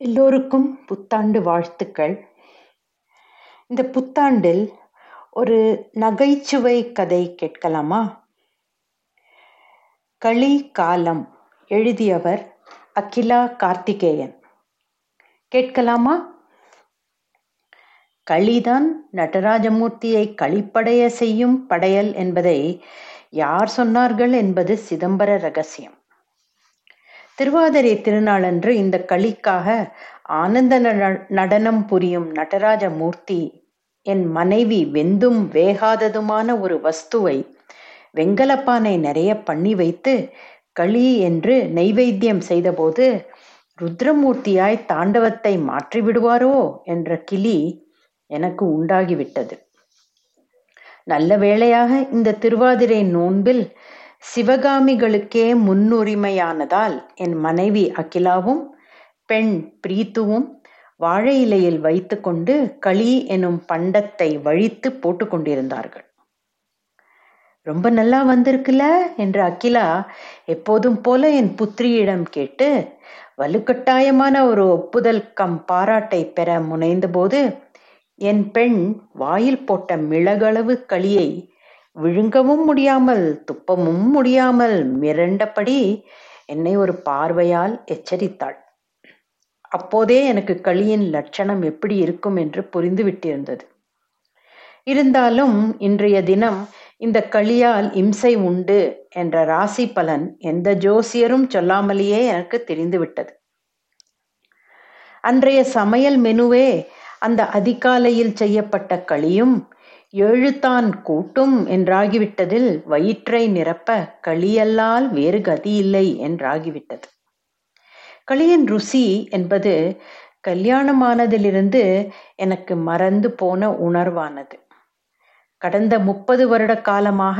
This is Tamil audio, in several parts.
எல்லோருக்கும் புத்தாண்டு வாழ்த்துக்கள். இந்த புத்தாண்டில் ஒரு நகைச்சுவை கதை கேட்கலாமா? களி காலம் எழுதியவர் அகிலா கார்த்திகேயன். கேட்கலாமா? களிதான் நடராஜமூர்த்தியை களிப்படைய செய்யும் படையல் என்பதை யார் சொன்னார்கள் என்பது சிதம்பர ரகசியம். திருவாதிரை திருநாளன்று இந்த களிக்காக ஆனந்த நடனம் புரியும் நடராஜ மூர்த்தி என் மனைவி வெந்தும் வேகாததுமான ஒரு வஸ்துவை வெங்கலப்பானை நிறைய பண்ணி வைத்து களி என்று நைவேத்தியம் செய்தபோது ருத்ரமூர்த்தியாய் தாண்டவத்தை மாற்றி விடுவாரோ என்ற கிளி எனக்கு உண்டாகிவிட்டது. நல்ல வேளையாக இந்த திருவாதிரை நோன்பில் சிவகாமிகளுக்கே முன்னுரிமையானதால் என் மனைவி அகிலாவும் பெண் பிரீத்துவும் வாழை இலையில் வைத்துக்கொண்டு களி எனும் பண்டத்தை வழித்து போட்டு கொண்டிருந்தார்கள். ரொம்ப நல்லா வந்திருக்குல்ல என்று அகிலா எப்போதும் போல என் புத்திரியிடம் கேட்டு வலுக்கட்டாயமான ஒரு ஒப்புதல் கம் பாராட்டை பெற முனைந்தபோது என் பெண் வாயில் போட்ட மிளகளவு களியை விழுங்கவும் முடியாமல் துப்பமும் முடியாமல் மிரண்டபடி என்னை ஒரு பார்வையால் எச்சரித்தாள். அப்போதே எனக்கு களியின் லட்சணம் எப்படி இருக்கும் என்று புரிந்துவிட்டிருந்தது இருந்தாலும் இன்றைய தினம் இந்த களியால் இம்சை உண்டு என்ற ராசி பலன் எந்த ஜோசியரும் சொல்லாமலேயே எனக்கு தெரிந்துவிட்டது அன்றைய சமையல் மெனுவே அந்த அதிகாலையில் செய்யப்பட்ட களியும் எழுத்தான் கூட்டும் என்றாகிவிட்டதில் வயிற்றை நிரப்ப களியல்லால் வேறு கதி இல்லை என்றாகிவிட்டது. களியின் ருசி என்பது கல்யாணமானதிலிருந்து எனக்கு மறந்து போன உணர்வானது. கடந்த முப்பது வருட காலமாக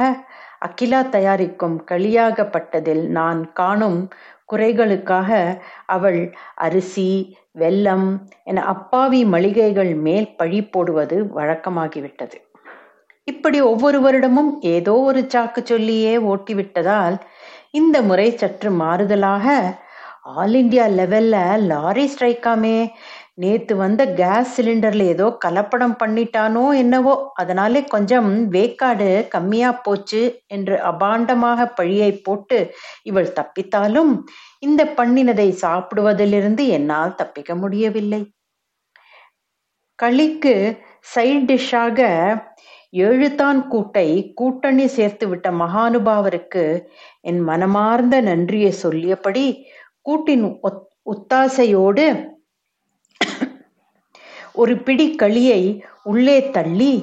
அகிலா தயாரிக்கும் களியாகப்பட்டதில் நான் காணும் குறைகளுக்காக அவள் அரிசி வெல்லம் என அப்பாவி மளிகைகள் மேல் பழி போடுவது வழக்கமாகிவிட்டது. இப்படி ஒவ்வொரு வருடமும் ஏதோ ஒரு சாக்கு சொல்லியே ஓட்டிவிட்டதால் இந்த முறை சற்று மாறுதலாக ஆல் இண்டியா லெவல்ல லாரி ஸ்ட்ரைக்காமே. நேத்து வந்த கேஸ் சிலிண்டர்ல ஏதோ கலப்படம் பண்ணிட்டானோ என்னவோ. அதனாலே கொஞ்சம் வேக்காடு கம்மியா போச்சு என்று அபாண்டமாக பழியை போட்டு இவள் தப்பித்தாலும் இந்த பண்ணினதை சாப்பிடுவதிலிருந்து என்னால் தப்பிக்க முடியவில்லை. களிக்கு சைட் டிஷ்ஷாக எழுத்தான் கூட்டை கூட்டணி சேர்த்து விட்ட மகானுபாவருக்கு என் மனமார்ந்த நன்றியை சொல்லியபடி கூட்டின் உத்தாசையோடு ஒரு பிடி களியை உள்ளே தள்ளி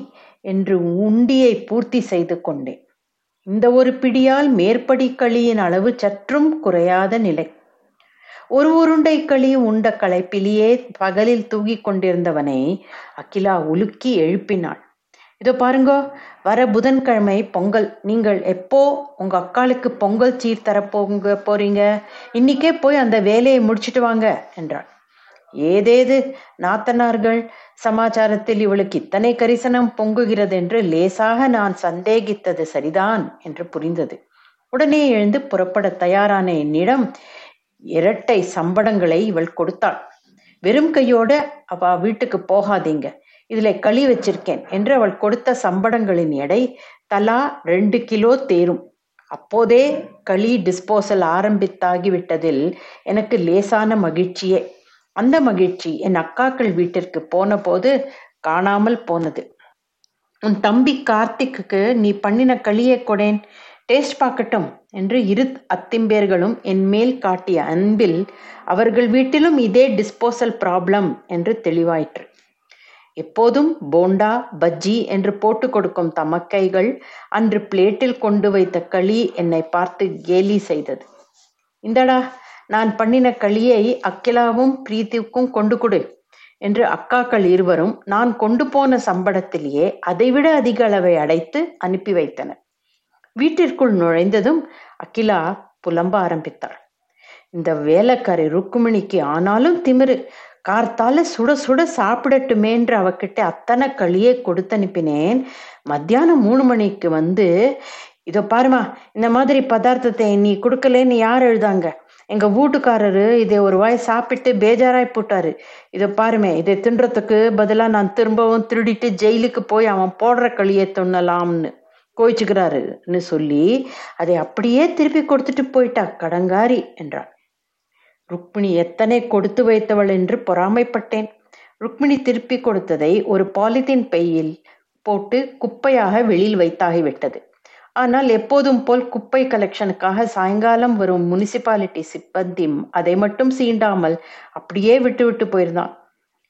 என்று உண்டியை பூர்த்தி செய்து கொண்டேன். இந்த ஒரு பிடியால் மேற்படி களியின் அளவு சற்றும் குறையாத நிலை. ஒரு உருண்டை களி உண்ட களைப்பிலேயே பகலில் தூங்கிக் கொண்டிருந்தவனை அகிலா உலுக்கி எழுப்பினாள். இதோ பாருங்க வர புதன்கிழமை பொங்கல். நீங்கள் எப்போ உங்க அக்காளுக்கு பொங்கல் சீர் தரப்போங்க போறீங்க? இன்னைக்கே போய் அந்த வேலையை முடிச்சிட்டு வாங்க என்றாள். ஏதேது? நாத்தனார்கள் சமாச்சாரத்தில் இவளுக்கு இத்தனை கரிசனம் பொங்குகிறது என்று லேசாக நான் சந்தேகித்தது சரிதான் என்று புரிந்தது. உடனே எழுந்து புறப்பட தயாரான என்னிடம் இரட்டை சம்படங்களை இவள் கொடுத்தாள். வெறும் கையோட அவ வீட்டுக்கு போகாதீங்க. இதில் களி வச்சிருக்கேன் என்று அவள் கொடுத்த சம்படங்களின் எடை தலா ரெண்டு கிலோ தேரும். அப்போதே களி டிஸ்போசல் ஆரம்பித்தாகிவிட்டதில் எனக்கு லேசான மகிழ்ச்சியே. அந்த மகிழ்ச்சி என் அக்காக்கள் வீட்டிற்கு போன போது காணாமல் போனது. உன் தம்பி கார்த்திக்கு நீ பண்ணின களியை கொடேன். டேஸ்ட் பார்க்கட்டும் என்று இரு அத்திம்பேர்களும் என் மேல் காட்டிய அன்பில் அவர்கள் வீட்டிலும் இதே டிஸ்போசல் ப்ராப்ளம் என்று தெளிவாயிற்று. எப்போதும் போண்டா பஜ்ஜி என்று போட்டு கொடுக்கும் தமக்கைகள் அன்று பிளேட்டில் கொண்டு வைத்த களி என்னை பார்த்து கேலி செய்தது. இந்தடா நான் பண்ணின களியை அக்கிலாவும் பிரீத்திக்கும் கொண்டு கொடு என்று அக்காக்கள் இருவரும் நான் கொண்டு போன சம்பளத்திலேயே அதைவிட அதிக அளவை அடைத்து அனுப்பி வைத்தனர். வீட்டிற்குள் நுழைந்ததும் அகிலா புலம்ப ஆரம்பித்தாள். இந்த வேலைக்காரி ருக்குமணிக்கு ஆனாலும் திமிரு கார்த்தால சுட சுட சாப்பிடட்டுமேன்ற அவகிட்ட அத்தனை களியை கொடுத்து அனுப்பினேன் மத்தியானம் மூணு மணிக்கு வந்து இதோ பாருமா இந்த மாதிரி பதார்த்தத்தை நீ கொடுக்கலன்னு யார் எழுதாங்க? எங்க வீட்டுக்காரரு இதை ஒரு வாய் சாப்பிட்டு பேஜாராய் போட்டாரு. இதை பாருமே இதை தின்றதுக்கு பதிலா நான் திரும்பவும் திருடிட்டு ஜெயிலுக்கு போய் அவன் போடுற களியை தொண்ணலாம்னு கோயிச்சுக்கிறாருன்னு சொல்லி அதை அப்படியே திருப்பி கொடுத்துட்டு போயிட்டா கடங்காரி என்றான். ருக்மிணி எத்தனை கொடுத்து வைத்தவள் என்று பொறாமைப்பட்டேன். ருக்மிணி திருப்பி கொடுத்ததை ஒரு பாலித்தீன் பையில் போட்டு குப்பையாக வெளியில் வைத்தாகிவிட்டது. ஆனால் எப்போதும் போல் குப்பை கலெக்ஷனுக்காக சாயங்காலம் வரும் முனிசிபாலிட்டி சிப்பந்தி அதை மட்டும் சீண்டாமல் அப்படியே விட்டுவிட்டு போயிருந்தான்.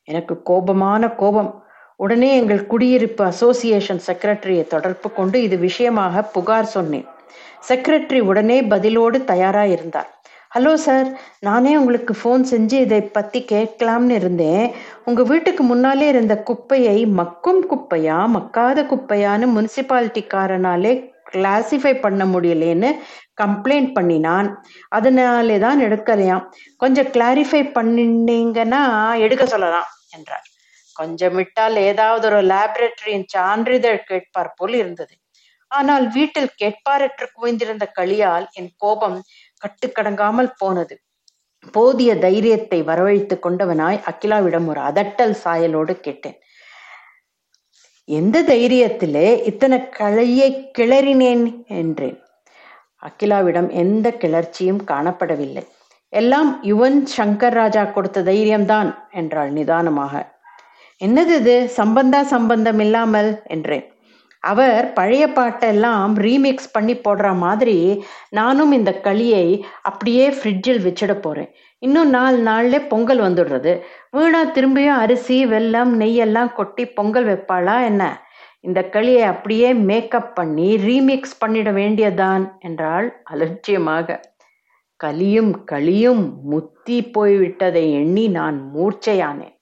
எனக்கு கோபமான கோபம். உடனே எங்கள் குடியிருப்பு அசோசியேஷன் செக்ரட்டரியை தொடர்பு கொண்டு இது விஷயமாக புகார் சொன்னேன். செக்ரட்டரி உடனே பதிலோடு தயாராக இருந்தார் ஹலோ சார் நானே உங்களுக்கு ஃபோன் செஞ்சு இதை பற்றி கேட்கலாம்னு இருந்தேன். உங்கள் வீட்டுக்கு முன்னாலே இருந்த குப்பையை மக்கும் குப்பையா மக்காத குப்பையான்னு முனிசிபாலிட்டிக்காரனாலே கிளாசிஃபை பண்ண முடியலேன்னு கம்ப்ளைண்ட் பண்ணினான். அதனாலே தான் எடுக்கலையாம். கொஞ்சம் கிளாரிஃபை பண்ணினீங்கன்னா எடுக்க சொல்லலாம் என்றார். கொஞ்சம் விட்டால் ஏதாவது ஒரு லேபரேட்டரியின் சான்றிதழ் கேட்பார் போல் இருந்தது. ஆனால் வீட்டில் கேட்பாரற்று குவிந்திருந்த களியால் என் கோபம் கட்டுக்கடங்காமல் போனது. போதிய தைரியத்தை வரவழைத்துக் கொண்டவனாய் அகிலாவிடம் ஒரு அதட்டல் சாயலோடு கேட்டேன். எந்த தைரியத்திலே இத்தனை களையை கிளறினேன்? என்றேன். அகிலாவிடம் எந்த கிளர்ச்சியும் காணப்படவில்லை. எல்லாம் யுவன் சங்கர் ராஜா கொடுத்த தைரியம்தான் என்றாள் நிதானமாக. என்னது இது? சம்பந்தா சம்பந்தம் இல்லாமல்? என்றேன். அவர் பழைய பாட்டெல்லாம் ரீமிக்ஸ் பண்ணி போடுற மாதிரி நானும் இந்த களியை அப்படியே ஃப்ரிட்ஜில் வச்சிட போகிறேன் இன்னும் நாலு நாளில் பொங்கல் வந்துடுறது. வீணா திரும்பியும் அரிசி வெல்லம் நெய்யெல்லாம் கொட்டி பொங்கல் வைப்பாளா என்ன? இந்த களியை அப்படியே மேக்கப் பண்ணி ரீமிக்ஸ் பண்ணிட வேண்டியதான் என்றாள் அலட்சியமாக. கலியும் களியும் முத்தி போய்விட்டதை எண்ணி நான் மூர்ச்சையானேன்.